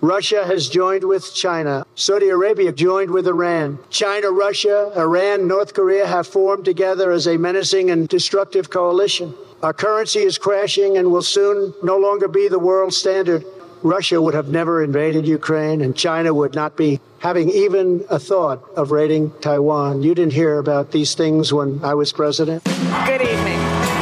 Russia has joined with China. Saudi Arabia joined with Iran. China, Russia, Iran, North Korea have formed together as a menacing and destructive coalition. Our currency is crashing and will soon no longer be the world standard. Russia would have never invaded Ukraine, and China would not be having even a thought of raiding Taiwan. You didn't hear about these things when I was president. Good evening.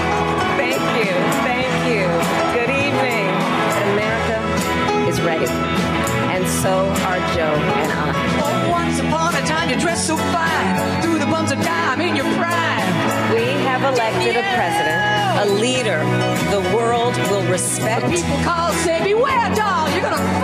The world will respect. The people call, say, beware, doll, you're gonna fall.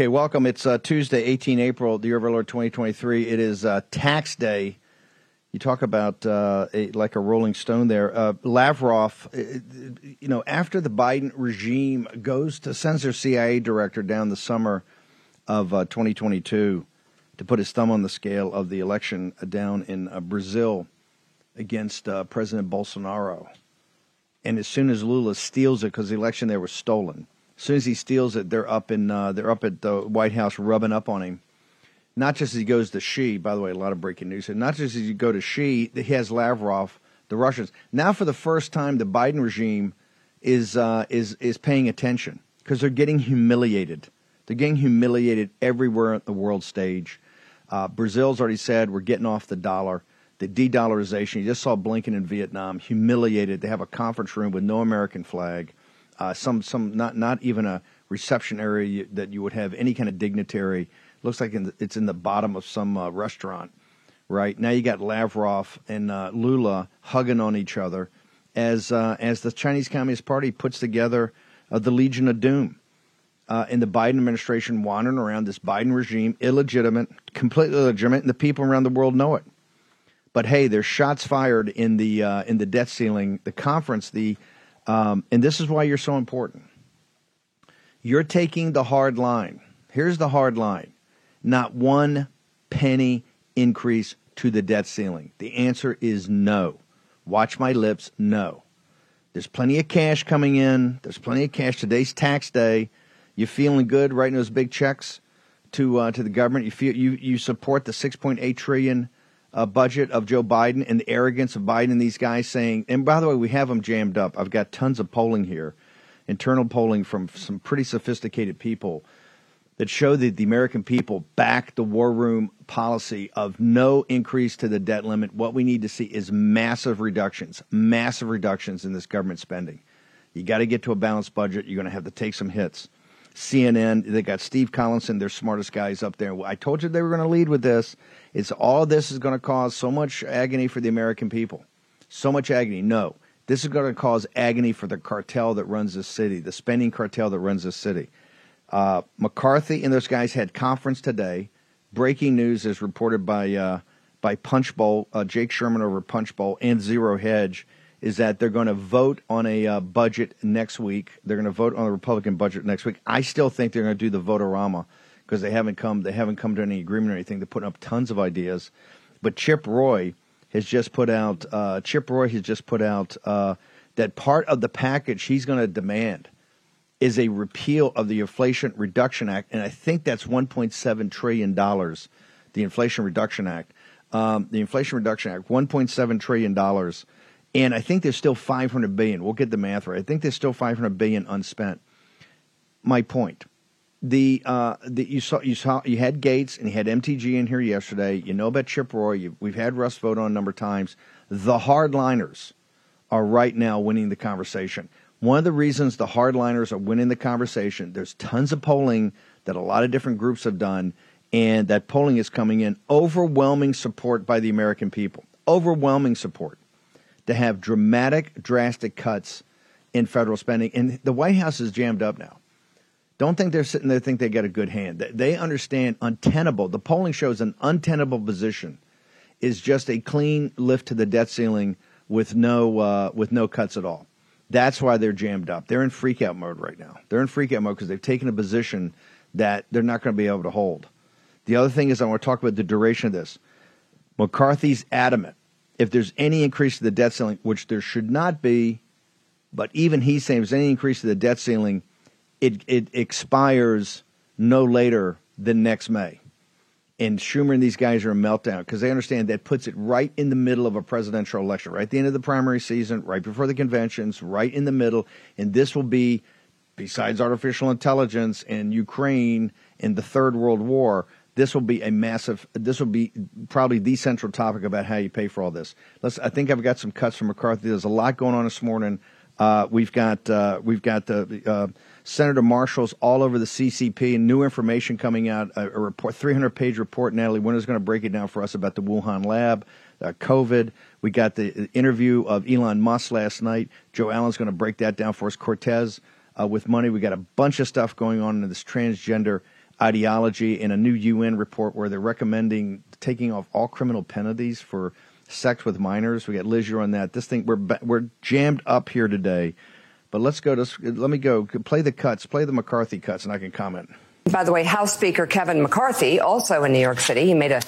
Okay, welcome. It's uh, Tuesday, 18 April, the year of our Lord 2023. It is uh, tax day. You talk about uh, a, like a Rolling Stone there. Uh, Lavrov, uh, you know, after the Biden regime goes to sends their CIA director down the summer of uh, 2022 to put his thumb on the scale of the election down in Brazil against President Bolsonaro. And as soon as Lula steals it, because the election there was stolen, as soon as he steals it, they're up in uh, they're up at the White House rubbing up on him. Not just as he goes to Xi, by the way, a lot of breaking news. And not just as you go to Xi, he has Lavrov, the Russians. Now, for the first time, the Biden regime is uh, is is paying attention because they're getting humiliated. They're getting humiliated everywhere at the world stage. Uh, Brazil's already said we're getting off the dollar. The de-dollarization. You just saw Blinken in Vietnam, humiliated. They have a conference room with no American flag. Uh, some some not not even a reception area that you would have any kind of dignitary. Looks like in the, it's in the bottom of some uh, restaurant right? Now you got Lavrov and uh, Lula hugging on each other as uh, as the Chinese Communist Party puts together uh, the Legion of Doom. Uh, and the Biden administration wandering around this Biden regime, illegitimate, completely illegitimate, and the people around the world know it. But hey, there's shots fired in the in the debt ceiling, the conference, the um, and this is why you're so important. You're taking the hard line. Here's the hard line: not one penny increase to the debt ceiling. The answer is no. Watch my lips. No. There's plenty of cash coming in. There's plenty of cash. Today's tax day. You're feeling good writing those big checks to uh, to the government? You feel you you support the 6.8 trillion uh, budget of Joe Biden and the arrogance of Biden and these guys saying. And by the way, we have them jammed up. I've got tons of polling here, internal polling from some pretty sophisticated people that show that the American people back the war room policy of no increase to the debt limit. What we need to see is massive reductions, massive reductions in this government spending. You got to get to a balanced budget. You're going to have to take some hits. CNN, they got Steve Collinson, their smartest guys up there. I told you they were going to lead with this. It's all this is going to cause so much agony for the American people. So much agony. No, this is going to cause agony for the cartel that runs this city, the spending cartel that runs this city. Uh, McCarthy and those guys had conference today. Breaking news is reported by uh, by Punchbowl, uh, Jake Sherman over Punchbowl and Zero Hedge is that they're going to vote on a uh, budget next week. They're going to vote on the Republican budget next week. I still think they're going to do the vote-a-rama because they haven't come they haven't come to any agreement or anything. They're putting up tons of ideas. But Chip Roy has just put out uh, Chip Roy has just put out uh, that part of the package he's going to demand is a repeal of the Inflation Reduction Act, and I think that's 1.7 trillion dollars. The Inflation Reduction Act, um, the Inflation Reduction Act, 1.7 trillion dollars, and I think there's still 500 billion. We'll get the math right. I think there's still 500 billion unspent. My point the uh, you saw you saw you had Gaetz and you had MTG in here yesterday. You know about Chip Roy. You, we've had Russ Vought on a number of times. The hardliners are right now winning the conversation. One of the reasons the hardliners are winning the conversation, there's tons of polling that a lot of different groups have done, and that polling is coming in overwhelming support by the American people. Overwhelming support to have dramatic, drastic cuts in federal spending. And the White House is jammed up now. Don't think they're sitting there think they got a good hand. They understand untenable. The polling shows an untenable position is just a clean lift to the debt ceiling with no uh, with no cuts at all. That's why they're jammed up. They're in freakout mode right now. They're in freakout mode because they've taken a position that they're not going to be able to hold. The other thing is I want to talk about the duration of this. McCarthy's adamant. If there's any increase to the debt ceiling, which there should not be, but even he's saying if there's any increase to the debt ceiling, it, it expires no later than next May. And Schumer and these guys are a meltdown because they understand that puts it right in the middle of a presidential election, right at the end of the primary season, right before the conventions, right in the middle. And this will be, besides artificial intelligence and Ukraine and the Third World War, this will be a massive. This will be probably the central topic about how you pay for all this. Let's. I think I've got some cuts from McCarthy. There's a lot going on this morning. Uh, we've got uh, we've got the. Uh, Senator Marshall's all over the CCP and new information coming out. A, a report, 300 page report. Natalie Winter's going to break it down for us about the Wuhan lab, uh, COVID. We got the interview of Elon Musk last night. Joe Allen's going to break that down for us. Cortez uh, with money. We got a bunch of stuff going on in this transgender ideology and a new UN report where they're recommending taking off all criminal penalties for sex with minors. We got Liz, on that. This thing we're we're jammed up here today. But let's go to, let me go, play the cuts, play the McCarthy cuts, and I can comment. By the way, House Speaker Kevin McCarthy, also in New York City, he made a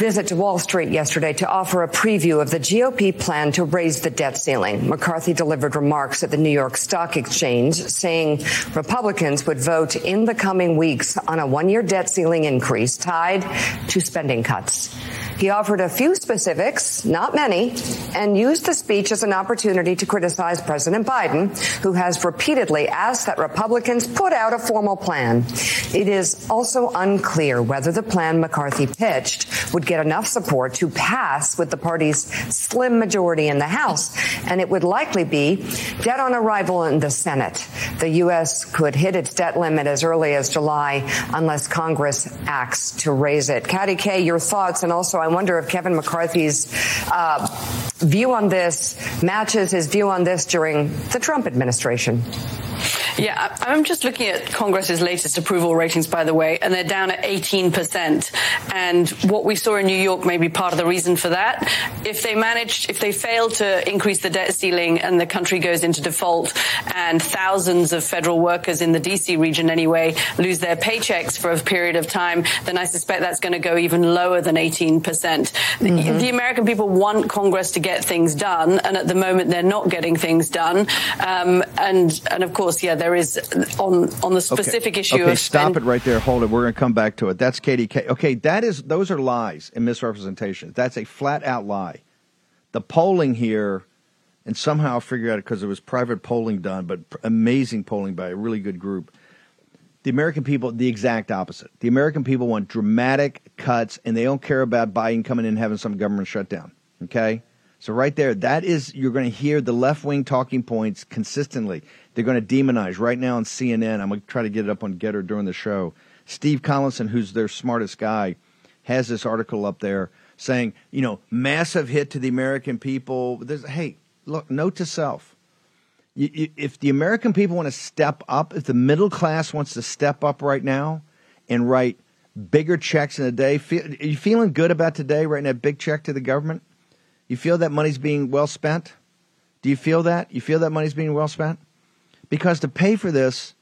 visit to Wall Street yesterday to offer a preview of the GOP plan to raise the debt ceiling. McCarthy delivered remarks at the New York Stock Exchange saying Republicans would vote in the coming weeks on a one year debt ceiling increase tied to spending cuts. He offered a few specifics, not many, and used the speech as an opportunity to criticize President Biden, who has repeatedly asked that Republicans put out a formal plan. It is also unclear whether the plan McCarthy pitched would get enough support to pass with the party's slim majority in the House, and it would likely be dead on arrival in the Senate. The U.S. could hit its debt limit as early as July unless Congress acts to raise it. Katty Kay, your thoughts, and also I wonder if Kevin McCarthy's uh, view on this matches his view on this during the Trump administration. Yeah, I'm just looking at Congress's latest approval ratings, by the way, and they're down at 18%. And what we saw in New York may be part of the reason for that. If they managed, if they fail to increase the debt ceiling and the country goes into default and thousands of federal workers in the DC region anyway lose their paychecks for a period of time, then I suspect that's going to go even lower than 18%. percent mm-hmm. The American people want Congress to get things done. And at the moment, they're not getting things done. Um, and, and of course, yeah, there is on on the specific okay. issue. Okay, of stop it right there. Hold it. We're going to come back to it. That's Katie. K- okay, that is those are lies and misrepresentations. That's a flat out lie. The polling here, and somehow I figured out it because it was private polling done, but amazing polling by a really good group. The American people, the exact opposite. The American people want dramatic cuts, and they don't care about Biden coming in and having some government shutdown. Okay. So right there, that is you're going to hear the left wing talking points consistently. They're going to demonize right now on CNN. I'm going to try to get it up on Gettr during the show. Steve Collinson, who's their smartest guy, has this article up there saying, you know, massive hit to the American people. There's, hey, look, note to self. You, you, if the American people want to step up, if the middle class wants to step up right now and write bigger checks in a day, feel, are you feeling good about today writing that big check to the government? You feel that money's being well spent? Do you feel that? You feel that money's being well spent? Because to pay for this,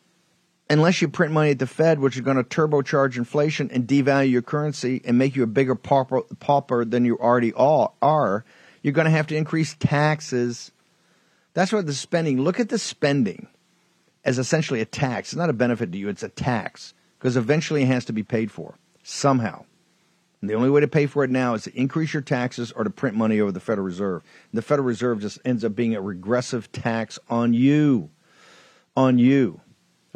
unless you print money at the Fed, which is going to turbocharge inflation and devalue your currency and make you a bigger pauper, pauper than you already are, you're going to have to increase taxes. That's what the spending. Look at the spending as essentially a tax. It's not a benefit to you, it's a tax because eventually it has to be paid for somehow. And the only way to pay for it now is to increase your taxes or to print money over the Federal Reserve. And the Federal Reserve just ends up being a regressive tax on you. On you.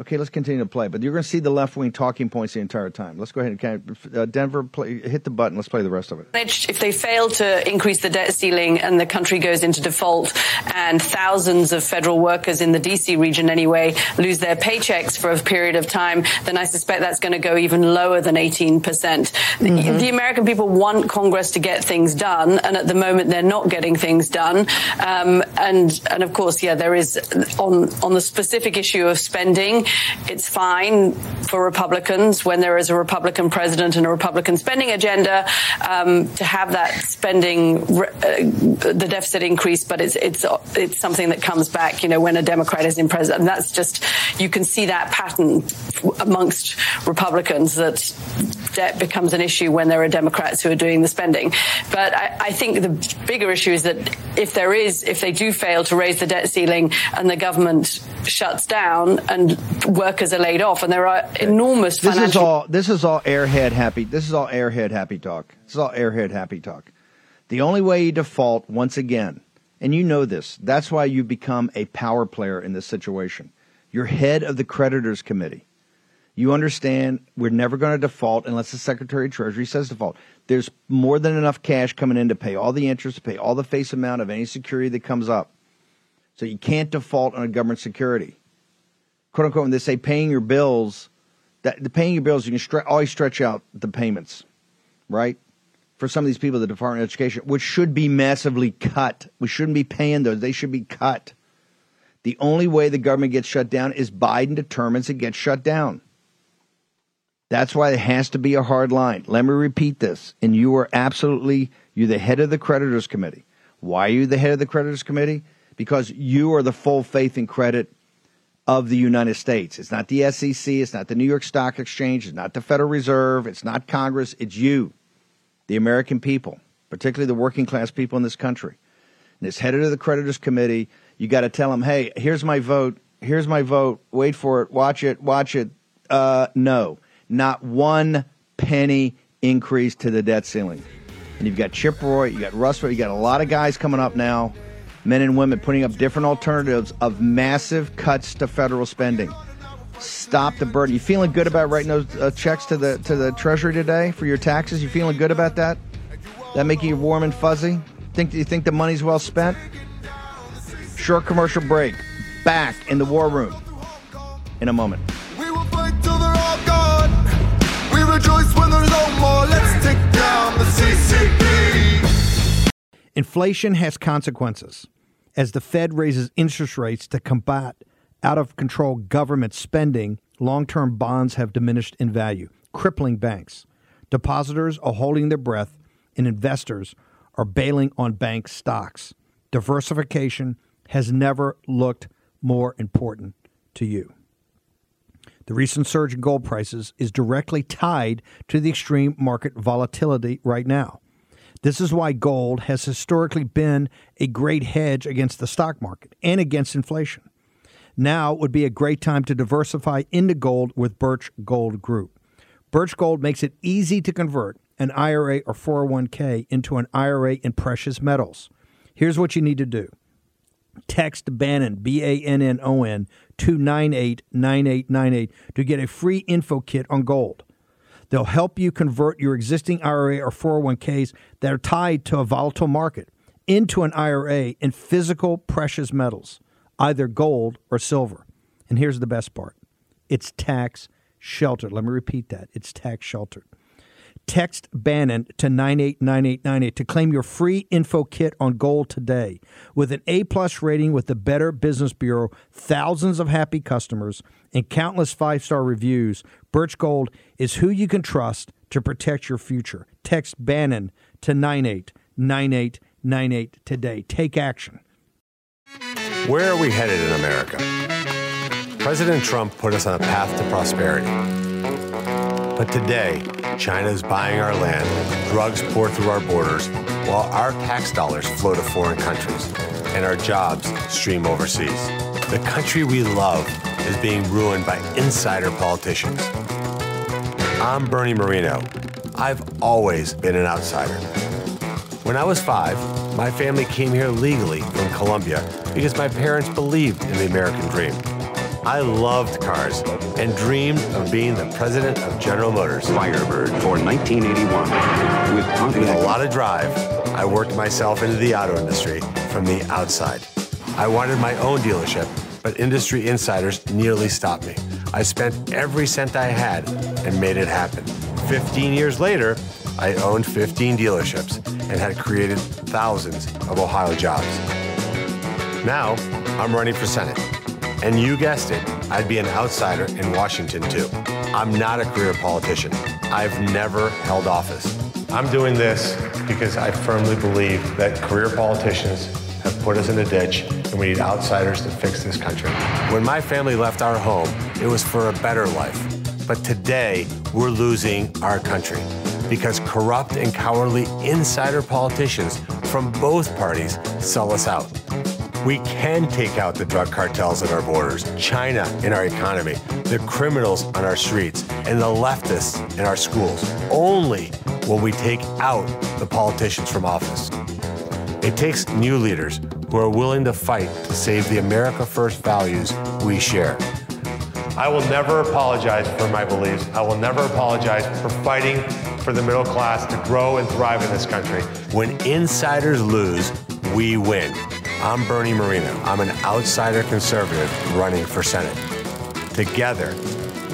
Okay, let's continue to play. But you're going to see the left wing talking points the entire time. Let's go ahead and kind of, uh, Denver, play, hit the button. Let's play the rest of it. If they fail to increase the debt ceiling and the country goes into default, and thousands of federal workers in the DC region anyway lose their paychecks for a period of time, then I suspect that's going to go even lower than 18%. mm hmm The American people want Congress to get things done, and at the moment they're not getting things done. Um, and and of course, yeah, there is on on the specific issue of spending. It's fine for Republicans when there is a Republican president and a Republican spending agenda um, to have that spending, uh, the deficit increase, but it's it's it's something that comes back, you know, when a Democrat is in president. And that's just you can see that pattern amongst Republicans that debt becomes an issue when there are Democrats who are doing the spending. But I, I think the bigger issue is that if there is, if they do fail to raise the debt ceiling and the government shuts down and workers are laid off, and there are enormous. This financial- is all. This is all airhead happy. This is all airhead happy talk. This is all airhead happy talk. The only way you default, once again, and you know this, that's why you become a power player in this situation. You're head of the creditors committee. You understand we're never going to default unless the Secretary of Treasury says default. There's more than enough cash coming in to pay all the interest, to pay all the face amount of any security that comes up. So you can't default on a government security quote unquote, when they say paying your bills, that the paying your bills, you can stre- always stretch out the payments, right? For some of these people, the Department of Education, which should be massively cut. We shouldn't be paying those. They should be cut. The only way the government gets shut down is Biden determines it gets shut down. That's why it has to be a hard line. Let me repeat this. And you are absolutely, you're the head of the creditors committee. Why are you the head of the creditors committee? Because you are the full faith and credit of the United States. It's not the SEC, it's not the New York Stock Exchange, it's not the Federal Reserve, it's not Congress, it's you, the American people, particularly the working class people in this country. And as head of the creditors committee, you got to tell them, hey, here's my vote, here's my vote, wait for it, watch it, watch it. Uh, no, not one penny increase to the debt ceiling. And you've got Chip Roy, you got Russ, you got a lot of guys coming up now men and women putting up different alternatives of massive cuts to federal spending. Stop the burden. You feeling good about writing those uh, checks to the to the Treasury today for your taxes? You feeling good about that? That making you warm and fuzzy? Think you think the money's well spent? Short commercial break. Back in the war room in a moment. Inflation has consequences. As the Fed raises interest rates to combat out of control government spending, long term bonds have diminished in value, crippling banks. Depositors are holding their breath, and investors are bailing on bank stocks. Diversification has never looked more important to you. The recent surge in gold prices is directly tied to the extreme market volatility right now. This is why gold has historically been a great hedge against the stock market and against inflation. Now would be a great time to diversify into gold with Birch Gold Group. Birch Gold makes it easy to convert an IRA or 401k into an IRA in precious metals. Here's what you need to do Text Bannon, B A N N O N, to 989898 to get a free info kit on gold. They'll help you convert your existing IRA or 401ks that are tied to a volatile market into an IRA in physical precious metals, either gold or silver. And here's the best part it's tax sheltered. Let me repeat that it's tax sheltered. Text Bannon to 989898 to claim your free info kit on gold today. With an A plus rating with the Better Business Bureau, thousands of happy customers, and countless five star reviews, Birch Gold is who you can trust to protect your future. Text Bannon to 989898 today. Take action. Where are we headed in America? President Trump put us on a path to prosperity. But today, China is buying our land, drugs pour through our borders, while our tax dollars flow to foreign countries and our jobs stream overseas. The country we love is being ruined by insider politicians. I'm Bernie Moreno. I've always been an outsider. When I was five, my family came here legally from Colombia because my parents believed in the American dream. I loved cars and dreamed of being the president of General Motors. Firebird for 1981. With, a lot of drive, I worked myself into the auto industry from the outside. I wanted my own dealership, but industry insiders nearly stopped me. I spent every cent I had and made it happen. 15 years later, I owned 15 dealerships and had created thousands of Ohio jobs. Now, I'm running for Senate. And you guessed it, I'd be an outsider in Washington too. I'm not a career politician. I've never held office. I'm doing this because I firmly believe that career politicians have put us in a ditch and we need outsiders to fix this country. When my family left our home, it was for a better life. But today, we're losing our country because corrupt and cowardly insider politicians from both parties sell us out. We can take out the drug cartels at our borders, China in our economy, the criminals on our streets, and the leftists in our schools only when we take out the politicians from office. It takes new leaders who are willing to fight to save the America First values we share. I will never apologize for my beliefs. I will never apologize for fighting for the middle class to grow and thrive in this country. When insiders lose, we win. I'm Bernie Moreno. I'm an outsider conservative running for Senate. Together,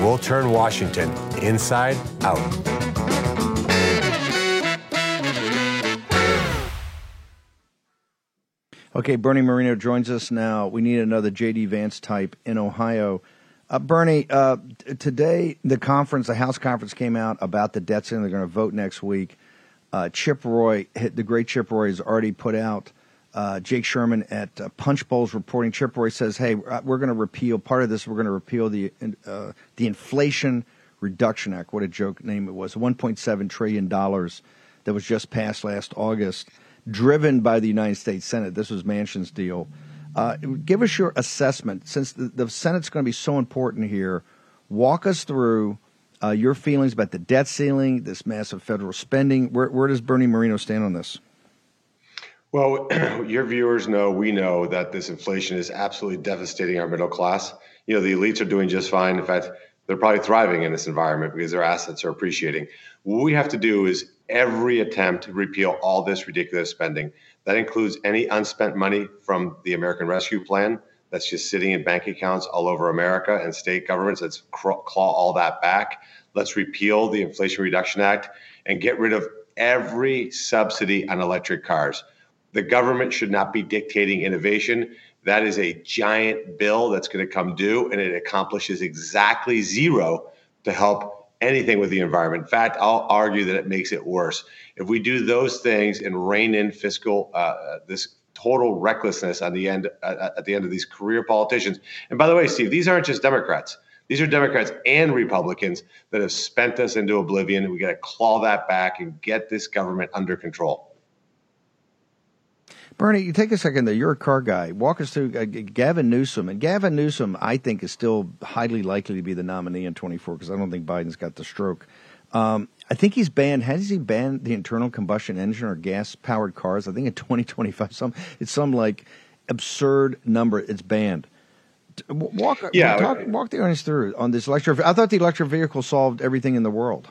we'll turn Washington inside out. Okay, Bernie Moreno joins us now. We need another J.D. Vance type in Ohio. Uh, Bernie, uh, t- today the conference, the House conference came out about the debt ceiling. They're going to vote next week. Uh, Chip Roy, the great Chip Roy, has already put out. Uh, Jake Sherman at uh, Punchbowl's reporting. Chip Roy says, "Hey, uh, we're going to repeal part of this. We're going to repeal the uh, the Inflation Reduction Act. What a joke name it was. 1.7 trillion dollars that was just passed last August, driven by the United States Senate. This was Manchin's deal." Uh, give us your assessment since the, the Senate's going to be so important here. Walk us through uh, your feelings about the debt ceiling, this massive federal spending. Where, where does Bernie Moreno stand on this? Well, your viewers know, we know that this inflation is absolutely devastating our middle class. You know, the elites are doing just fine. In fact, they're probably thriving in this environment because their assets are appreciating. What we have to do is every attempt to repeal all this ridiculous spending. That includes any unspent money from the American Rescue Plan that's just sitting in bank accounts all over America and state governments. Let's claw all that back. Let's repeal the Inflation Reduction Act and get rid of every subsidy on electric cars. The government should not be dictating innovation. That is a giant bill that's going to come due, and it accomplishes exactly zero to help anything with the environment. In fact, I'll argue that it makes it worse. If we do those things and rein in fiscal uh, this total recklessness on the end uh, at the end of these career politicians. And by the way, Steve, these aren't just Democrats. These are Democrats and Republicans that have spent us into oblivion. We got to claw that back and get this government under control. Bernie, you take a second there. You're a car guy. Walk us through uh, Gavin Newsom. And Gavin Newsom, I think, is still highly likely to be the nominee in 24 because I don't think Biden's got the stroke. Um, I think he's banned. Has he banned the internal combustion engine or gas powered cars? I think in 2025, some it's some like absurd number. It's banned. Walk, yeah, talk, walk the audience through on this electric. I thought the electric vehicle solved everything in the world.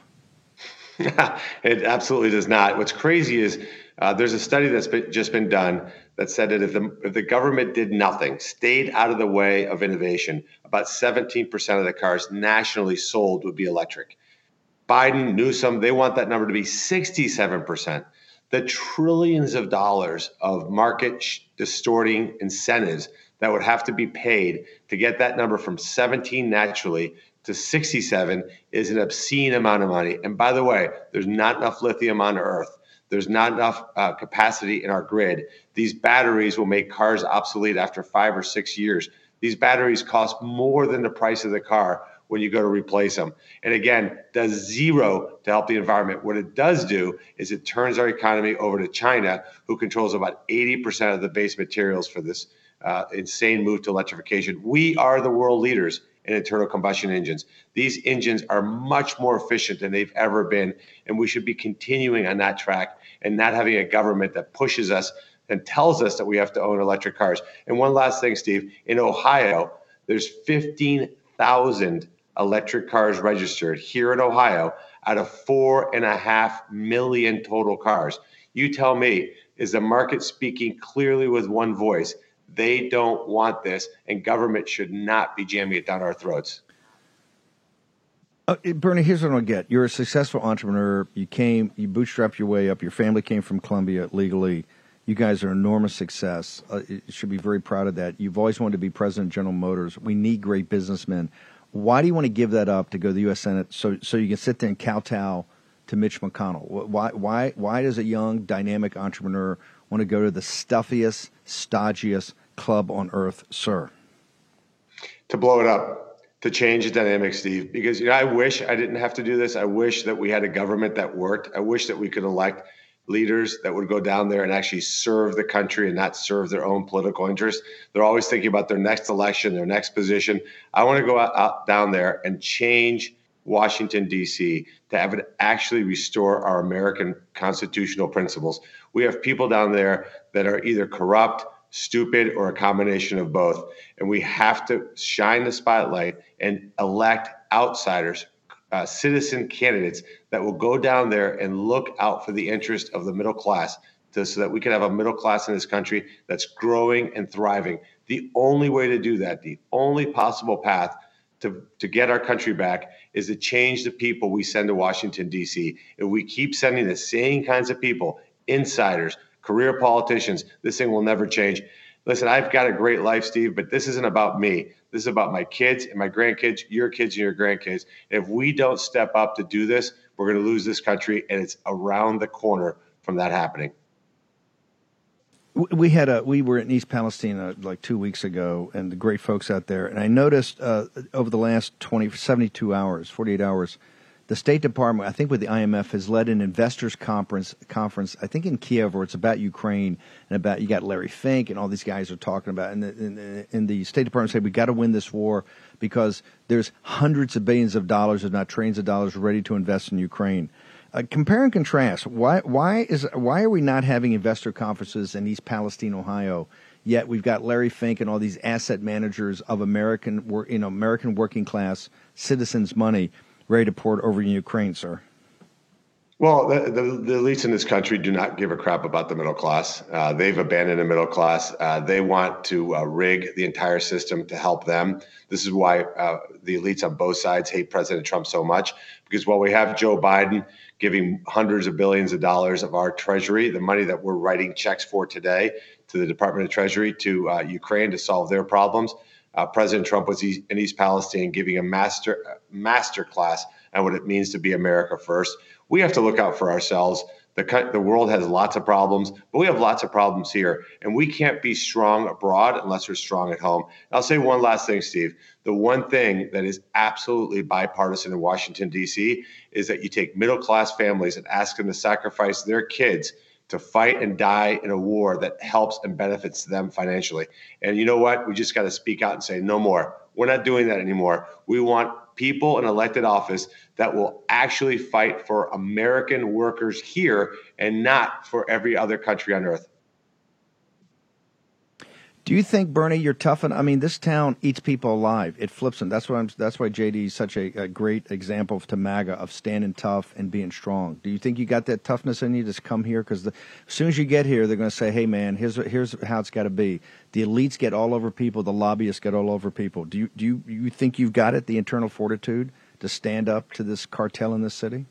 it absolutely does not. What's crazy is uh, there's a study that's been, just been done that said that if the, if the government did nothing, stayed out of the way of innovation, about 17% of the cars nationally sold would be electric. Biden, Newsom, they want that number to be 67%. The trillions of dollars of market distorting incentives that would have to be paid to get that number from 17 naturally to 67 is an obscene amount of money. And by the way, there's not enough lithium on Earth. There's not enough uh, capacity in our grid. These batteries will make cars obsolete after five or six years. These batteries cost more than the price of the car when you go to replace them. And again, does zero to help the environment. What it does do is it turns our economy over to China, who controls about 80% of the base materials for this uh, insane move to electrification. We are the world leaders in internal combustion engines. These engines are much more efficient than they've ever been, and we should be continuing on that track and not having a government that pushes us and tells us that we have to own electric cars. And one last thing, Steve, in Ohio, there's 15,000 electric cars registered here in Ohio out of four and a half million total cars. You tell me, is the market speaking clearly with one voice? They don't want this, and government should not be jamming it down our throats. Uh, Bernie, here's what I get. You're a successful entrepreneur. You came, you bootstrapped your way up. Your family came from Colombia legally. You guys are enormous success. Uh, you should be very proud of that. You've always wanted to be president of General Motors. We need great businessmen. Why do you want to give that up to go to the U.S. Senate so so you can sit there and kowtow to Mitch McConnell? Why why why does a young dynamic entrepreneur want to go to the stuffiest, stodgiest club on earth, sir? To blow it up, to change the dynamic, Steve. Because you know, I wish I didn't have to do this. I wish that we had a government that worked. I wish that we could elect leaders that would go down there and actually serve the country and not serve their own political interests. They're always thinking about their next election, their next position. I want to go out, out down there and change Washington, D.C., to have it actually restore our American constitutional principles. We have people down there that are either corrupt, stupid, or a combination of both. And we have to shine the spotlight and elect outsiders, uh, citizen candidates that will go down there and look out for the interest of the middle class to, so that we can have a middle class in this country that's growing and thriving. The only way to do that, the only possible path to, to get our country back is to change the people we send to Washington, D.C. If we keep sending the same kinds of people, insiders, career politicians, this thing will never change. Listen, I've got a great life, Steve, but this isn't about me. This is about my kids and my grandkids, your kids and your grandkids. If we don't step up to do this, we're going to lose this country, and it's around the corner from that happening. We had a we were in East Palestine uh, like two weeks ago, and the great folks out there. And I noticed uh, over the last 20, 72 hours, forty eight hours, the State Department, I think with the IMF, has led an investors conference. Conference, I think in Kiev, where it's about Ukraine and about you got Larry Fink and all these guys are talking about. And the, and, and the State Department said we got to win this war because there's hundreds of billions of dollars, if not trillions of dollars, ready to invest in Ukraine. Uh, compare and contrast. Why why is why are we not having investor conferences in East Palestine, Ohio? Yet we've got Larry Fink and all these asset managers of American, you know, American working class citizens' money ready to pour it over in Ukraine, sir? Well, the, the, the, elites in this country do not give a crap about the middle class. Uh, they've abandoned the middle class. Uh, they want to uh, rig the entire system to help them. This is why uh, the elites on both sides hate President Trump so much Because while we have Joe Biden giving hundreds of billions of dollars of our treasury, the money that we're writing checks for today to the Department of Treasury to uh, Ukraine to solve their problems, uh, President Trump was in East Palestine giving a master master class on what it means to be America first. We have to look out for ourselves. The, the world has lots of problems, but we have lots of problems here. And we can't be strong abroad unless we're strong at home. And I'll say one last thing, Steve. The one thing that is absolutely bipartisan in Washington, D.C., is that you take middle class families and ask them to sacrifice their kids to fight and die in a war that helps and benefits them financially. And you know what? We just got to speak out and say, no more. We're not doing that anymore. We want people in elected office that will actually fight for American workers here and not for every other country on earth. Do you think, Bernie, you're tough? And I mean, this town eats people alive. It flips them. That's why I'm. That's why JD is such a, a, great example to MAGA of standing tough and being strong. Do you think you got that toughness in you to come here? Because as soon as you get here, they're going to say, "Hey, man, here's here's how it's got to be." The elites get all over people. The lobbyists get all over people. Do you do you, you think you've got it? The internal fortitude to stand up to this cartel in this city?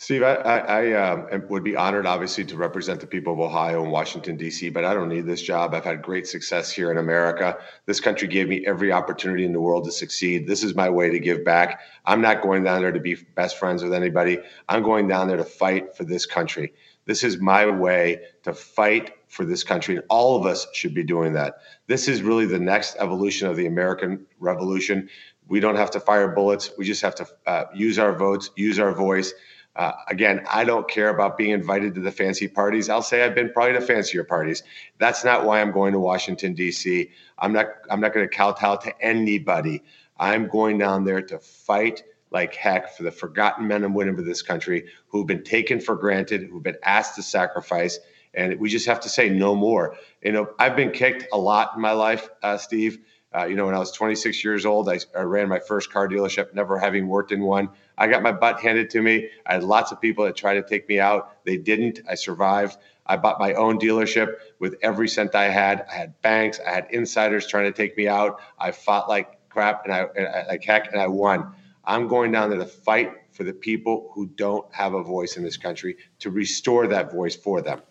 Steve, I, I, um, would be honored, obviously, to represent the people of Ohio and Washington, D.C., but I don't need this job. I've had great success here in America. This country gave me every opportunity in the world to succeed. This is my way to give back. I'm not going down there to be best friends with anybody. I'm going down there to fight for this country. This is my way to fight for this country, and all of us should be doing that. This is really the next evolution of the American Revolution. We don't have to fire bullets. We just have to uh, use our votes, use our voice uh, again, I don't care about being invited to the fancy parties. I'll say I've been probably to fancier parties. That's not why I'm going to Washington D.C. I'm not. I'm not going to kowtow to anybody. I'm going down there to fight like heck for the forgotten men and women of this country who've been taken for granted, who've been asked to sacrifice, and we just have to say no more. You know, I've been kicked a lot in my life, uh, Steve. Uh, you know, when I was 26 years old, I, I, ran my first car dealership, never having worked in one. I got my butt handed to me. I had lots of people that tried to take me out. They didn't. I survived. I bought my own dealership with every cent I had. I had banks. I had insiders trying to take me out. I fought like crap and I, like heck, and I won. I'm going down there to fight for the people who don't have a voice in this country to restore that voice for them.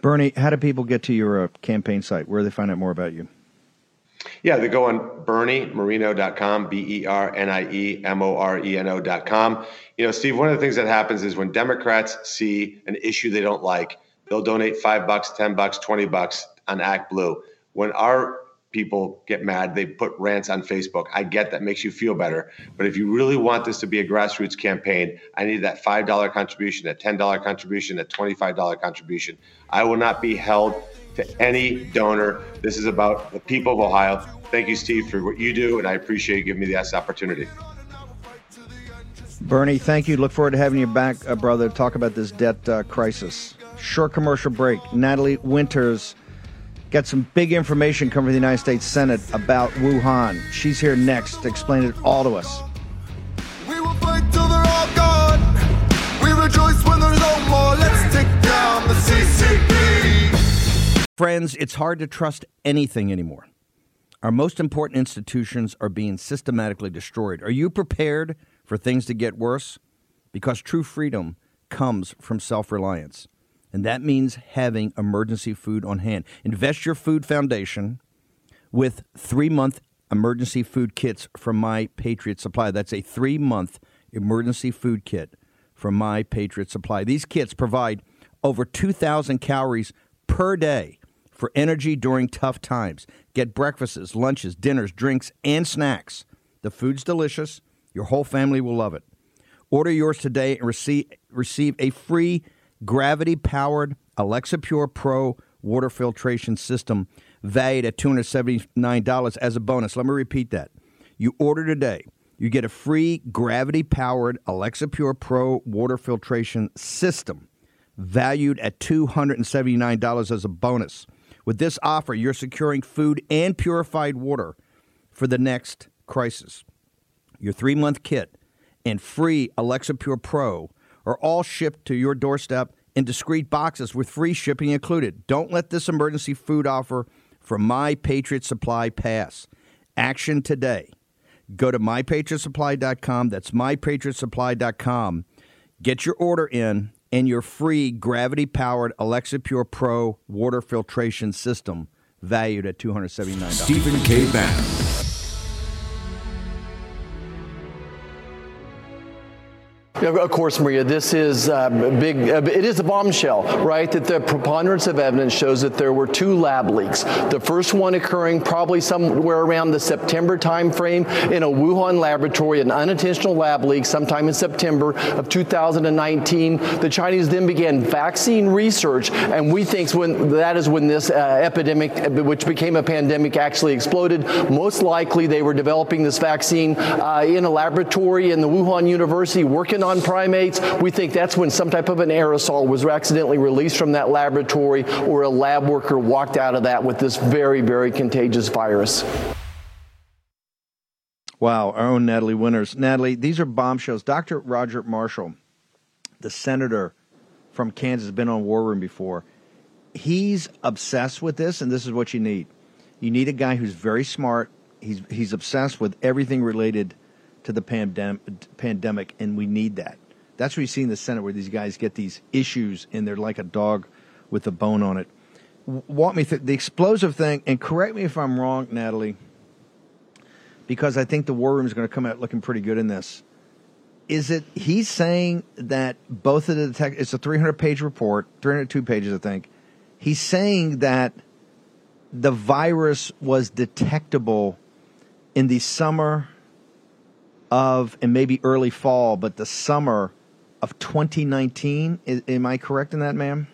Bernie, how do people get to your uh, campaign site? Where do they find out more about you? Yeah, they go on BernieMoreno.com, B E R N I E M O R E N O.com. You know, Steve, one of the things that happens is when Democrats see an issue they don't like, they'll donate five bucks, 10 bucks, 20 bucks on ActBlue. When our people get mad. They put rants on Facebook. I get that makes you feel better. But if you really want this to be a grassroots campaign, I need that $5 contribution, that $10 contribution, that $25 contribution. I will not be held to any donor. This is about the people of Ohio. Thank you, Steve, for what you do, and I appreciate you giving me this opportunity. Bernie, thank you. Look forward to having you back, uh, brother, talk about this debt uh, crisis. Short commercial break. Natalie Winters got some big information coming from the United States Senate about Wuhan. She's here next to explain it all to us. We will fight till they're all gone. We rejoice when there's no more. Let's take down the CCP. Friends, it's hard to trust anything anymore. Our most important institutions are being systematically destroyed. Are you prepared for things to get worse? Because true freedom comes from self reliance and that means having emergency food on hand. Invest your food foundation with three month emergency food kits from My Patriot Supply. That's a three month emergency food kit from My Patriot Supply. These kits provide over 2,000 calories per day for energy during tough times. Get breakfasts, lunches, dinners, drinks, and snacks. The food's delicious. Your whole family will love it. Order yours today and receive, receive a free gravity powered Alexa Pure Pro water filtration system valued at $279 as a bonus. Let me repeat that. You order today, you get a free gravity powered Alexa Pure Pro water filtration system valued at $279 as a bonus. With this offer, you're securing food and purified water for the next crisis. Your three month kit and free Alexa Pure Pro are all shipped to your doorstep in discreet boxes with free shipping included. Don't let this emergency food offer from My Patriot Supply pass. Action today. Go to mypatriotsupply.com. That's mypatriotsupply.com. Get your order in and your free gravity powered Alexa Pure Pro water filtration system valued at $279. Stephen K. Bannon. Of course, Maria, this is uh, big. Uh, it is a bombshell, right? That the preponderance of evidence shows that there were two lab leaks. The first one occurring probably somewhere around the September timeframe in a Wuhan laboratory, an unintentional lab leak sometime in September of 2019. The Chinese then began vaccine research, and we think when that is when this uh, epidemic, which became a pandemic, actually exploded. Most likely, they were developing this vaccine uh, in a laboratory in the Wuhan University, working on primates. We think that's when some type of an aerosol was accidentally released from that laboratory, or a lab worker walked out of that with this very, very contagious virus. Wow, our own Natalie Winters. Natalie, these are bombshells. Dr. Roger Marshall, the senator from Kansas, has been on War Room before. He's obsessed with this, and this is what you need. You need a guy who's very smart. He's he's obsessed with everything related to the pandem- pandemic, and we need that. That's what you see in the Senate, where these guys get these issues, and they're like a dog with a bone on it. Walk me through the explosive thing, and correct me if I'm wrong, Natalie, because I think the War Room is going to come out looking pretty good in this. Is it he's saying that both of the detect it's a 300 page report, 302 pages, I think. He's saying that the virus was detectable in the summer of and maybe early fall, but the summer of 2019. Is, am I correct in that, ma'am?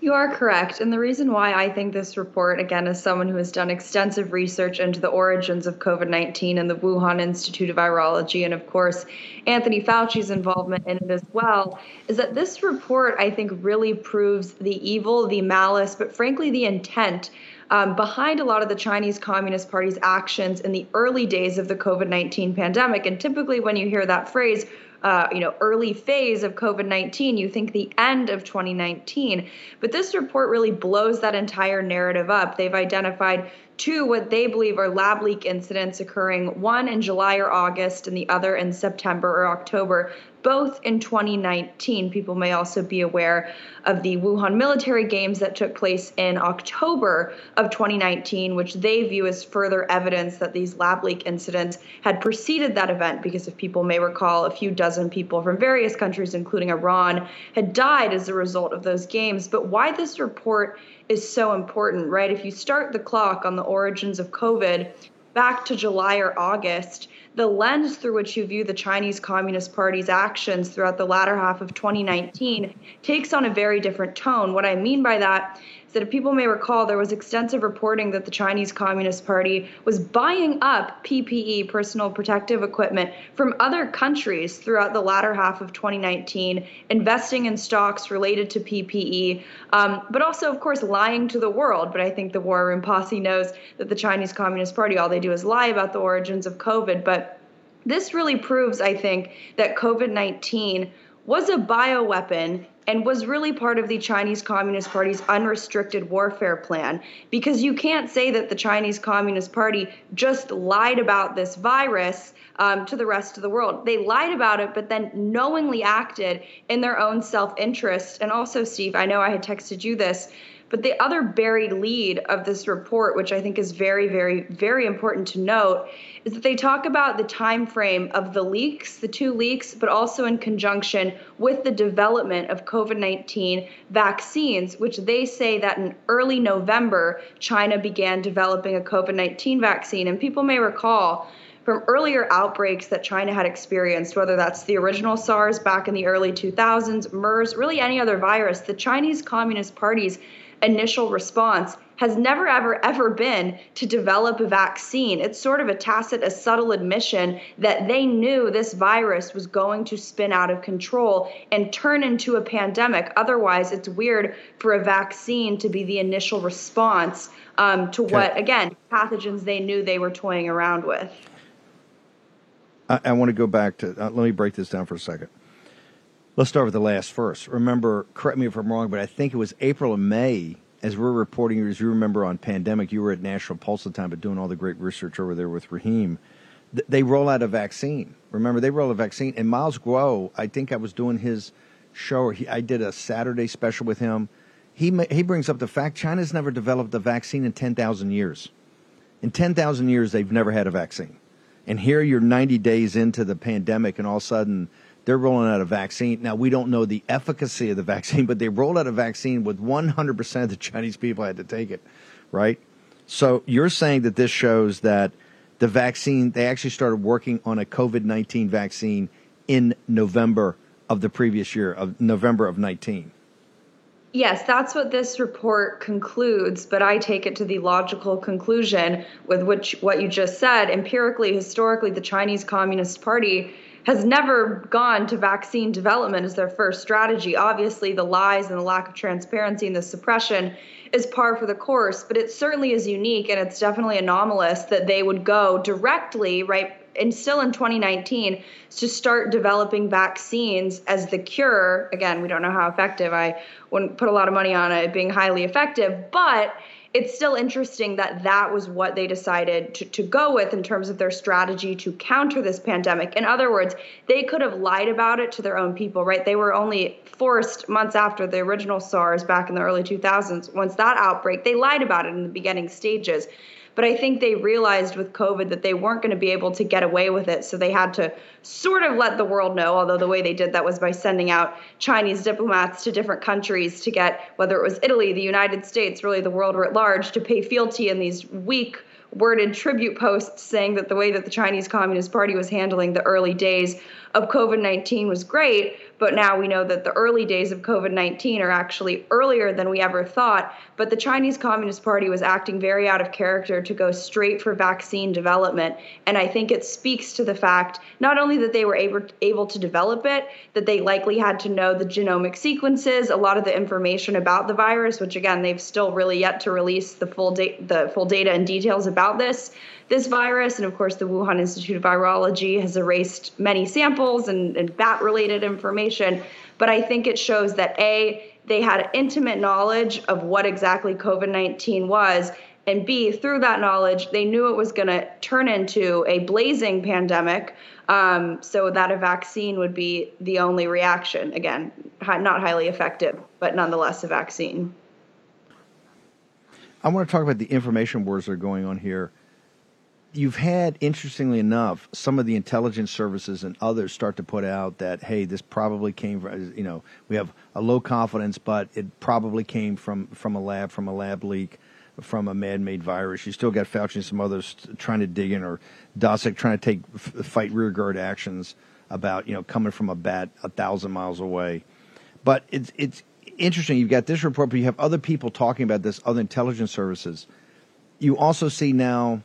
You are correct. And the reason why I think this report, again, as someone who has done extensive research into the origins of COVID 19 and the Wuhan Institute of Virology, and of course, Anthony Fauci's involvement in it as well, is that this report, I think, really proves the evil, the malice, but frankly, the intent. Um, behind a lot of the Chinese Communist Party's actions in the early days of the COVID 19 pandemic. And typically, when you hear that phrase, uh, you know, early phase of COVID 19, you think the end of 2019. But this report really blows that entire narrative up. They've identified two what they believe are lab leak incidents occurring, one in July or August, and the other in September or October, both in 2019. People may also be aware of the Wuhan military games that took place in October of 2019, which they view as further evidence that these lab leak incidents had preceded that event. Because if people may recall, a few dozen people from various countries, including Iran, had died as a result of those games. But why this report is so important, right? If you start the clock on the origins of COVID back to July or August, the lens through which you view the Chinese Communist Party's actions throughout the latter half of 2019 takes on a very different tone. What I mean by that that if people may recall, there was extensive reporting that the Chinese Communist Party was buying up PPE, personal protective equipment, from other countries throughout the latter half of 2019, investing in stocks related to PPE, um, but also, of course, lying to the world. But I think the War Room Posse knows that the Chinese Communist Party, all they do is lie about the origins of COVID. But this really proves, I think, that COVID 19 was a bioweapon and was really part of the Chinese Communist Party's unrestricted warfare plan. Because you can't say that the Chinese Communist Party just lied about this virus um, to the rest of the world. They lied about it, but then knowingly acted in their own self interest. And also, Steve, I know I had texted you this. But the other buried lead of this report, which I think is very, very, very important to note, is that they talk about the time frame of the leaks, the two leaks, but also in conjunction with the development of COVID-19 vaccines, which they say that in early November, China began developing a COVID-19 vaccine. And people may recall from earlier outbreaks that China had experienced, whether that's the original SARS back in the early 2000s, MERS, really any other virus, the Chinese Communist Party's initial response has never, ever, ever been to develop a vaccine. It's sort of a tacit, a subtle admission that they knew this virus was going to spin out of control and turn into a pandemic. Otherwise, it's weird for a vaccine to be the initial response um, to Okay. what, again, pathogens they knew they were toying around with. I, I want to go back to. Uh, let me break this down for a second. Let's start with the last first. Remember, correct me if I'm wrong, but I think it was April and May, as we're reporting, as you remember on pandemic, you were at National Pulse at the time, but doing all the great research over there with Raheem. th- they roll out a vaccine. Remember, they roll a vaccine. And Miles Guo, I think I was doing his show. He, I did a Saturday special with him. He he brings up the fact China's never developed a vaccine in ten thousand years. In ten thousand years, they've never had a vaccine. And here you're 90 days into the pandemic, and all of a sudden they're rolling out a vaccine. Now, we don't know the efficacy of the vaccine, but they rolled out a vaccine with 100% of the Chinese people had to take it, right? So you're saying that this shows that the vaccine, they actually started working on a COVID 19 vaccine in November of the previous year, of November of 19. Yes, that's what this report concludes, but I take it to the logical conclusion with which what you just said. Empirically, historically, the Chinese Communist Party has never gone to vaccine development as their first strategy. Obviously, the lies and the lack of transparency and the suppression is par for the course, but it certainly is unique and it's definitely anomalous that they would go directly, right, and still in 2019 to start developing vaccines as the cure. Again, we don't know how effective. I wouldn't put a lot of money on it being highly effective, but it's still interesting that that was what they decided to, to go with in terms of their strategy to counter this pandemic. In other words, they could have lied about it to their own people, right? They were only forced months after the original SARS back in the early 2000s. Once that outbreak, they lied about it in the beginning stages. But I think they realized with COVID that they weren't going to be able to get away with it. So they had to sort of let the world know, although the way they did that was by sending out Chinese diplomats to different countries to get, whether it was Italy, the United States, really the world at large, to pay fealty in these weak worded tribute posts saying that the way that the Chinese Communist Party was handling the early days of COVID 19 was great. But now we know that the early days of COVID 19 are actually earlier than we ever thought. But the Chinese Communist Party was acting very out of character to go straight for vaccine development. And I think it speaks to the fact not only that they were able, able to develop it, that they likely had to know the genomic sequences, a lot of the information about the virus, which again, they've still really yet to release the full, da- the full data and details about this this virus. And of course, the Wuhan Institute of Virology has erased many samples and, and bat related information. But I think it shows that A, they had intimate knowledge of what exactly COVID 19 was. And B, through that knowledge, they knew it was going to turn into a blazing pandemic. Um, so that a vaccine would be the only reaction. Again, not highly effective, but nonetheless a vaccine. I want to talk about the information wars that are going on here you've had, interestingly enough, some of the intelligence services and others start to put out that, hey, this probably came from, you know, we have a low confidence, but it probably came from, from a lab, from a lab leak, from a man-made virus. You still got Fauci and some others trying to dig in, or Daszak trying to take fight rearguard actions about, you know, coming from a bat a thousand miles away. But it's it's interesting. You've got this report, but you have other people talking about this, other intelligence services. You also see now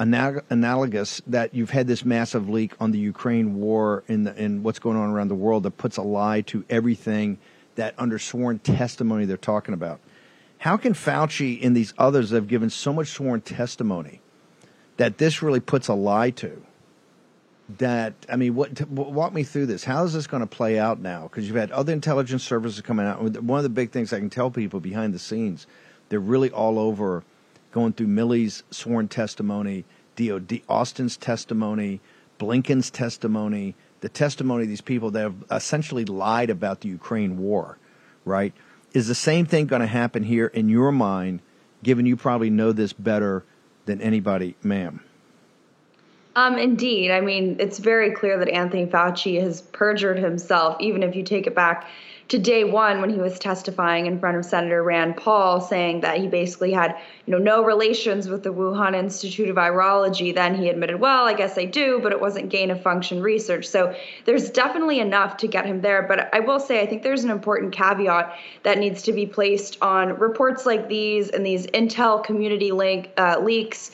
analogous that you've had this massive leak on the Ukraine war in what's going on around the world that puts a lie to everything that under sworn testimony they're talking about. How can Fauci and these others have given so much sworn testimony that this really puts a lie to? That I mean, what walk me through this? How is this going to play out now? Because you've had other intelligence services coming out. One of the big things I can tell people behind the scenes, they're really all over going through Milley's sworn testimony, DOD Austin's testimony, Blinken's testimony, the testimony of these people that have essentially lied about the Ukraine war, right? Is the same thing going to happen here in your mind, given you probably know this better than anybody, ma'am? Um, indeed. I mean, it's very clear that Anthony Fauci has perjured himself, even if you take it back to day one when he was testifying in front of Senator Rand Paul, saying that he basically had, you know, no relations with the Wuhan Institute of Virology. Then he admitted, well, I guess I do, but it wasn't gain of function research. So there's definitely enough to get him there. But I will say, I think there's an important caveat that needs to be placed on reports like these and these intel community link uh, leaks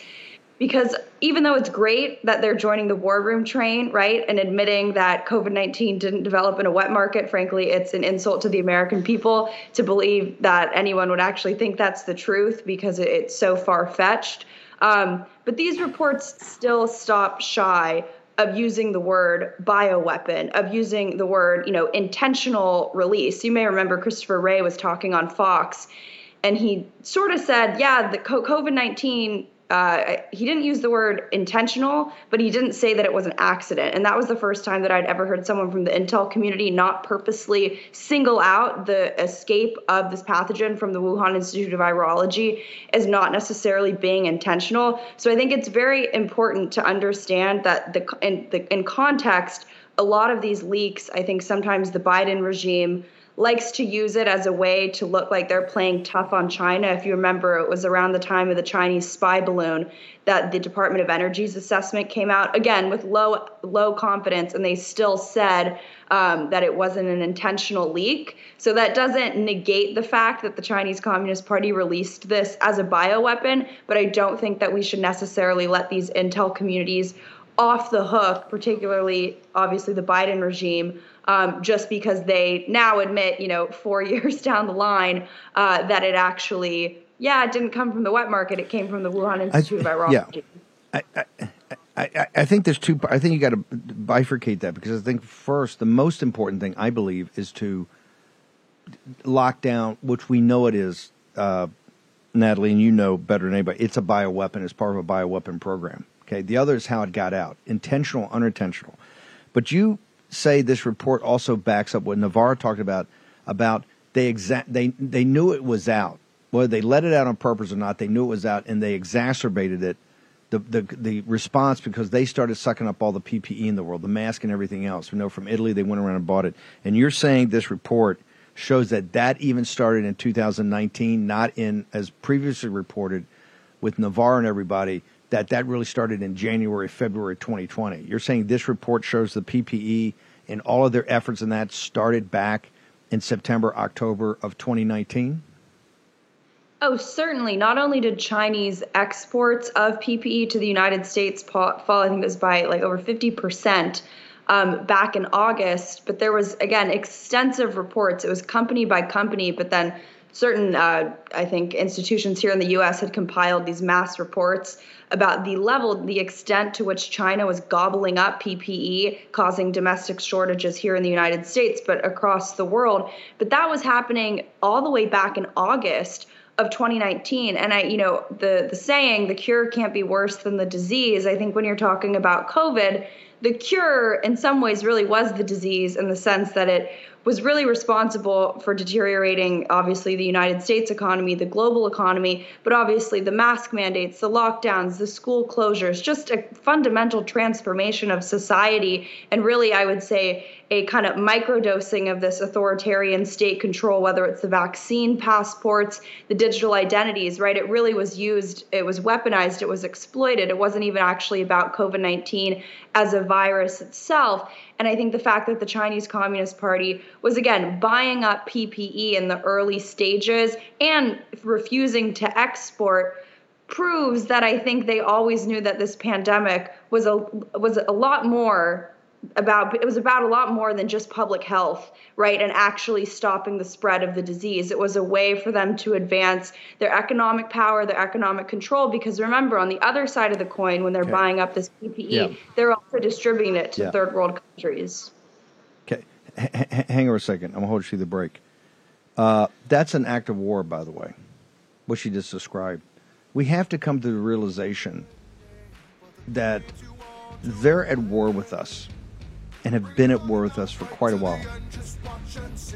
because even though it's great that they're joining the war room train, right, and admitting that COVID 19 didn't develop in a wet market, frankly, it's an insult to the American people to believe that anyone would actually think that's the truth because it's so far fetched. Um, but these reports still stop shy of using the word bioweapon, of using the word, you know, intentional release. You may remember Christopher Wray was talking on Fox and he sort of said, yeah, the COVID 19 uh, he didn't use the word intentional, but he didn't say that it was an accident. And that was the first time that I'd ever heard someone from the intel community not purposely single out the escape of this pathogen from the Wuhan Institute of Virology as not necessarily being intentional. So I think it's very important to understand that the in, the, in context, a lot of these leaks, I think sometimes the Biden regime likes to use it as a way to look like they're playing tough on China. If you remember, it was around the time of the Chinese spy balloon that the Department of Energy's assessment came out again with low low confidence, and they still said um, that it wasn't an intentional leak. So that doesn't negate the fact that the Chinese Communist Party released this as a bioweapon, but I don't think that we should necessarily let these intel communities off the hook, particularly obviously the Biden regime um, just because they now admit, you know, four years down the line, uh, that it actually, yeah, it didn't come from the wet market; it came from the Wuhan Institute I, of Virology. Yeah. I, I, I, I think there's two. I think you got to bifurcate that because I think first, the most important thing I believe is to lock down, which we know it is, uh, Natalie, and you know better than anybody. It's a bioweapon. It's part of a bioweapon program. Okay. The other is how it got out, intentional, unintentional. But you say this report also backs up what Navarro talked about about they exa- they they knew it was out. Whether they let it out on purpose or not, they knew it was out, and they exacerbated it. The, the the response because they started sucking up all the PPE in the world, the mask and everything else. We know from Italy they went around and bought it. And you're saying this report shows that that even started in 2019, not in as previously reported with Navarro and everybody that that really started in January, February 2020. You're saying this report shows the PPE and all of their efforts in that started back in September, October of 2019? Oh, certainly. Not only did Chinese exports of PPE to the United States fall, I think it was by like over 50% um, back in August, but there was, again, extensive reports. It was company by company, but then certain, uh, I think, institutions here in the US had compiled these mass reports about the level, the extent to which China was gobbling up PPE, causing domestic shortages here in the United States, but across the world. But that was happening all the way back in August of 2019 and i you know the the saying the cure can't be worse than the disease i think when you're talking about covid the cure in some ways really was the disease in the sense that it was really responsible for deteriorating, obviously, the United States economy, the global economy, but obviously the mask mandates, the lockdowns, the school closures, just a fundamental transformation of society. And really, I would say, a kind of microdosing of this authoritarian state control, whether it's the vaccine passports, the digital identities, right? It really was used, it was weaponized, it was exploited. It wasn't even actually about COVID 19 as a virus itself. And I think the fact that the Chinese Communist Party was, again, buying up PPE in the early stages and refusing to export proves that I think they always knew that this pandemic was a was a lot more about it was about a lot more than just public health right and actually stopping the spread of the disease. It was a way for them to advance their economic power their economic control because remember on the other side of the coin when they're okay. buying up this ppe yeah. they're also distributing it to yeah. third world countries. Okay. H- hang on a second. I'm going to hold you to the break. Uh, that's an act of war by the way what she just described. We have to come to the realization that they're at war with us and have been at war with us for quite a while.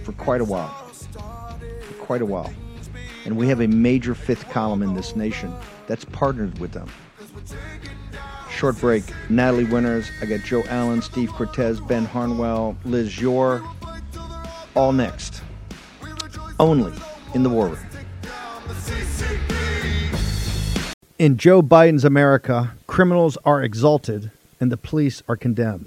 For quite a while. For quite a while. And we have a major fifth column in this nation that's partnered with them. Short break. Natalie Winters. I got Joe Allen, Steve Cortez, Ben Harnwell, Liz Yore. All next. Only in the War Room. In Joe Biden's America, criminals are exalted and the police are condemned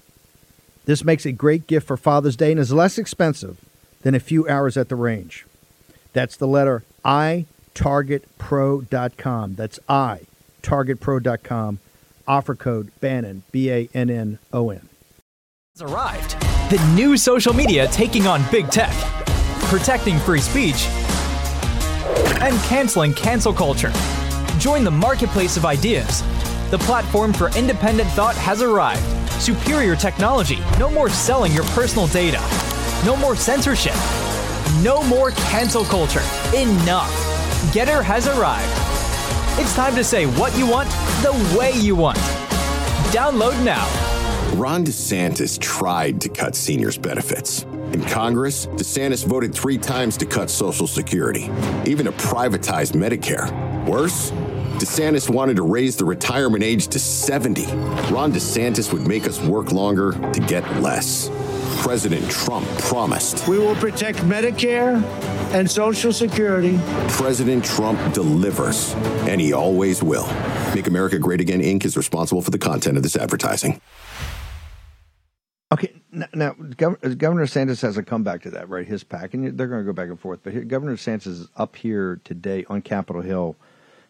This makes a great gift for Father's Day and is less expensive than a few hours at the range. That's the letter I, targetpro.com. That's I, targetpro.com. Offer code BANNON, B A N N O N. arrived. The new social media taking on big tech, protecting free speech, and canceling cancel culture. Join the marketplace of ideas. The platform for independent thought has arrived. Superior technology. No more selling your personal data. No more censorship. No more cancel culture. Enough. Gettr has arrived. It's time to say what you want the way you want. Download now. Ron DeSantis tried to cut seniors' benefits. In Congress, DeSantis voted three times to cut Social Security, even to privatize Medicare. Worse, DeSantis wanted to raise the retirement age to 70. Ron DeSantis would make us work longer to get less. President Trump promised. We will protect Medicare and Social Security. President Trump delivers, and he always will. Make America Great Again Inc. is responsible for the content of this advertising. Okay, n- now Gov- Governor Sanders has a comeback to that, right? His PAC, and they're going to go back and forth. But here, Governor Sanders is up here today on Capitol Hill,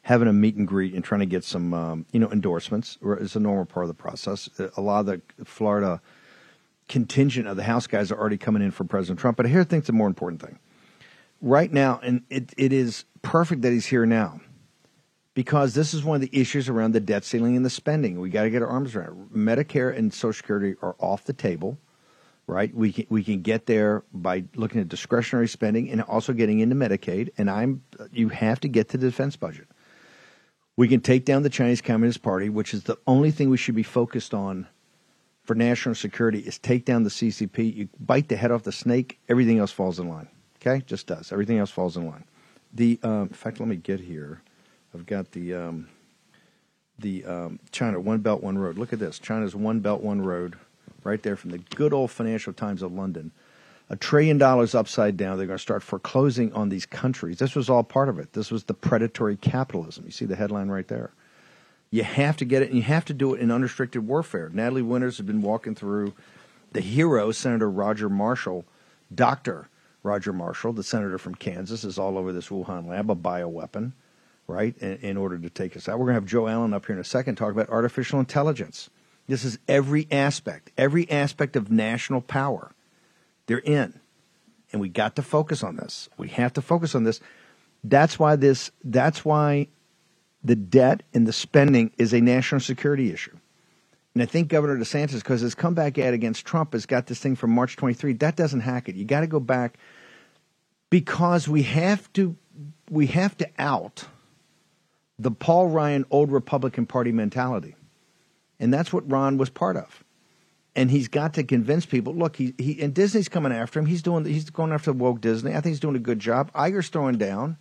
having a meet and greet and trying to get some, um, you know, endorsements. Or It's a normal part of the process. A lot of the Florida contingent of the House guys are already coming in for President Trump. But here, I think the more important thing right now, and it, it is perfect that he's here now because this is one of the issues around the debt ceiling and the spending. We got to get our arms around it. Medicare and Social Security are off the table, right? We can we can get there by looking at discretionary spending and also getting into Medicaid. And I'm you have to get to the defense budget. We can take down the Chinese Communist Party, which is the only thing we should be focused on for national security is take down the CCP. You bite the head off the snake, everything else falls in line. Okay, just does. Everything else falls in line. The um, in fact, let me get here. I've got the um, the um, China One Belt One Road. Look at this. China's One Belt One Road, right there from the good old Financial Times of London. A trillion dollars upside down. They're going to start foreclosing on these countries. This was all part of it. This was the predatory capitalism. You see the headline right there. You have to get it, and you have to do it in unrestricted warfare. Natalie Winters has been walking through the hero, Senator Roger Marshall, Doctor Roger Marshall, the senator from Kansas, is all over this Wuhan lab, a bioweapon, right? In, in order to take us out. We're going to have Joe Allen up here in a second talk about artificial intelligence. This is every aspect, every aspect of national power. They're in, and we got to focus on this. We have to focus on this. That's why this. That's why the debt and the spending is a national security issue. And I think Governor DeSantis, because his comeback ad against Trump has got this thing from March 23, that doesn't hack it. You got to go back because we have to we have to out the Paul Ryan old Republican Party mentality. And that's what Ron was part of. And he's got to convince people, look, he, he and Disney's coming after him. He's doing he's going after woke Disney. I think he's doing a good job. Iger's throwing down.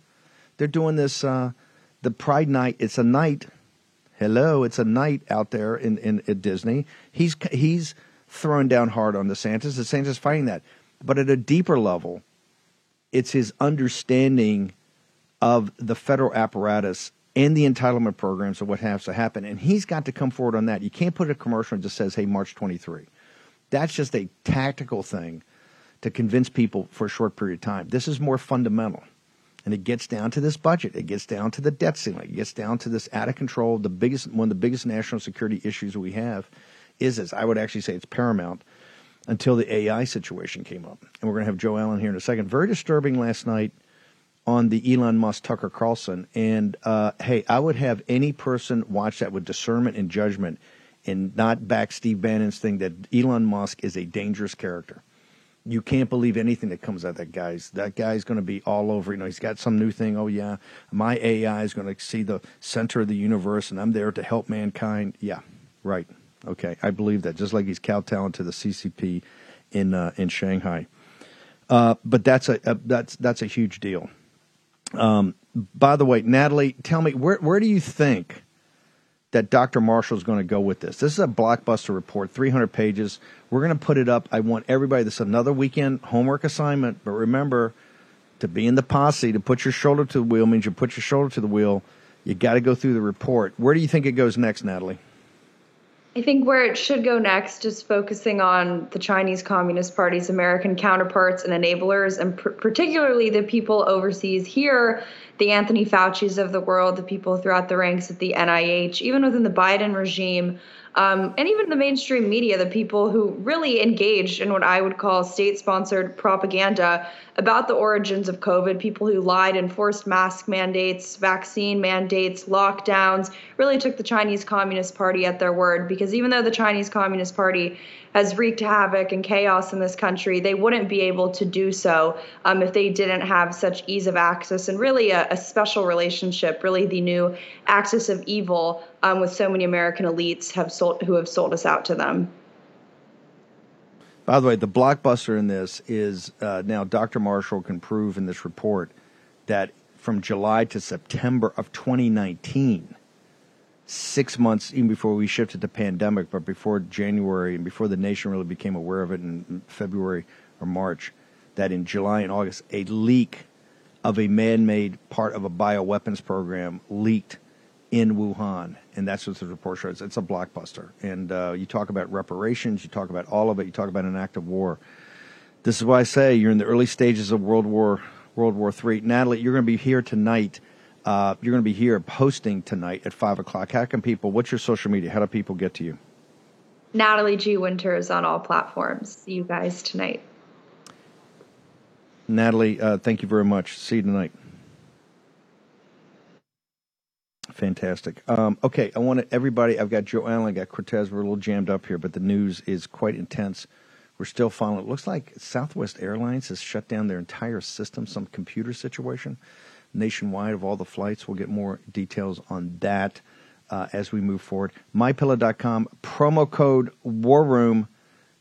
They're doing this uh, the Pride night. It's a night. Hello, it's a night out there in, in at Disney. He's he's throwing down hard on DeSantis. DeSantis is fighting that, but at a deeper level, it's his understanding of the federal apparatus and the entitlement programs of what has to happen, and he's got to come forward on that. You can't put a commercial that just says, "Hey, March 23." That's just a tactical thing to convince people for a short period of time. This is more fundamental. And it gets down to this budget. It gets down to the debt ceiling. It gets down to this out of control. The biggest, one of the biggest national security issues we have is this. I would actually say it's paramount until the AI situation came up. And we're going to have Joe Allen here in a second. Very disturbing last night on the Elon Musk Tucker Carlson. And uh, hey, I would have any person watch that with discernment and judgment and not back Steve Bannon's thing that Elon Musk is a dangerous character you can't believe anything that comes out of that guy's. That guy's going to be all over. You know, he's got some new thing. Oh yeah, my AI is going to see the center of the universe, and I'm there to help mankind. Yeah, right. Okay, I believe that. Just like he's kowtowing to the CCP in uh, in Shanghai. Uh, but that's a, a that's that's a huge deal. Um, by the way, Natalie, tell me where where do you think that Dr. Marshall is going to go with this. This is a blockbuster report, 300 pages. We're going to put it up. I want everybody, this is another weekend homework assignment, but remember to be in the posse, to put your shoulder to the wheel means you put your shoulder to the wheel. You got to go through the report. Where do you think it goes next, Natalie? I think where it should go next is focusing on the Chinese Communist Party's American counterparts and enablers, and pr- particularly the people overseas here, the Anthony Fauci's of the world, the people throughout the ranks at the NIH, even within the Biden regime, um, and even the mainstream media, the people who really engaged in what I would call state sponsored propaganda about the origins of COVID, people who lied and forced mask mandates, vaccine mandates, lockdowns, really took the Chinese Communist Party at their word. Because even though the Chinese Communist Party has wreaked havoc and chaos in this country, they wouldn't be able to do so um, if they didn't have such ease of access and really a, a special relationship, really the new axis of evil um, with so many American elites have sold, who have sold us out to them. By the way, the blockbuster in this is uh, now Dr. Marshall can prove in this report that from July to September of 2019, six months even before we shifted to pandemic, but before January and before the nation really became aware of it in February or March, that in July and August, a leak of a man made part of a bioweapons program leaked in Wuhan. And that's what the report shows. It's a blockbuster. And uh, you talk about reparations, you talk about all of it, you talk about an act of war. This is why I say you're in the early stages of World War World War III. Natalie, you're going to be here tonight. Uh, you're going to be here posting tonight at five o'clock. How can people? What's your social media? How do people get to you? Natalie G. Winters on all platforms. See you guys tonight. Natalie, uh, thank you very much. See you tonight. Fantastic. Um, okay, I want everybody. I've got Joe Allen, I got Cortez. We're a little jammed up here, but the news is quite intense. We're still following. It looks like Southwest Airlines has shut down their entire system, some computer situation nationwide of all the flights. We'll get more details on that uh, as we move forward. MyPillow.com, promo code War Room.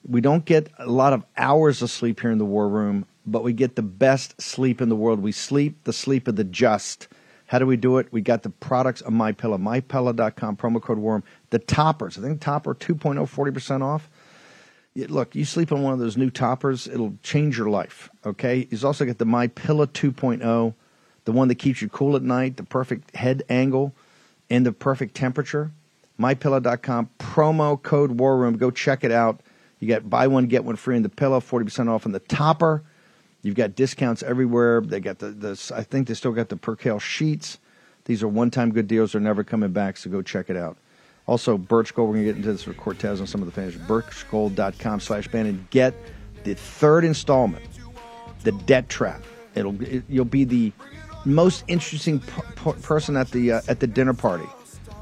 We don't get a lot of hours of sleep here in the War Room, but we get the best sleep in the world. We sleep the sleep of the just. How do we do it? We got the products of MyPillow, MyPillow.com, promo code Room. The toppers, I think topper 2.0, 40% off. Look, you sleep on one of those new toppers, it'll change your life. Okay. He's also got the My Pillow 2.0 the one that keeps you cool at night, the perfect head angle, and the perfect temperature. MyPillow.com, promo code War Room. Go check it out. You get buy one, get one free in the pillow, 40% off on the topper. You've got discounts everywhere. They got the, the I think they still got the Percale sheets. These are one time good deals. They're never coming back, so go check it out. Also, Birch Gold, we're going to get into this with Cortez on some of the fans. Birchgold.com slash Bannon get the third installment, The Debt Trap. It'll it, You'll be the most interesting person at the uh, at the dinner party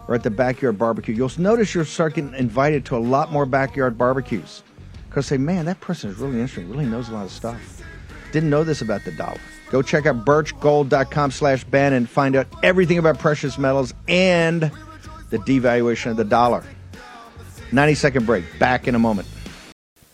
or at the backyard barbecue. You'll notice you'll start getting invited to a lot more backyard barbecues because say, man, that person is really interesting. Really knows a lot of stuff. Didn't know this about the dollar. Go check out birchgold.com slash Bannon find out everything about precious metals and the devaluation of the dollar. 90 second break. Back in a moment.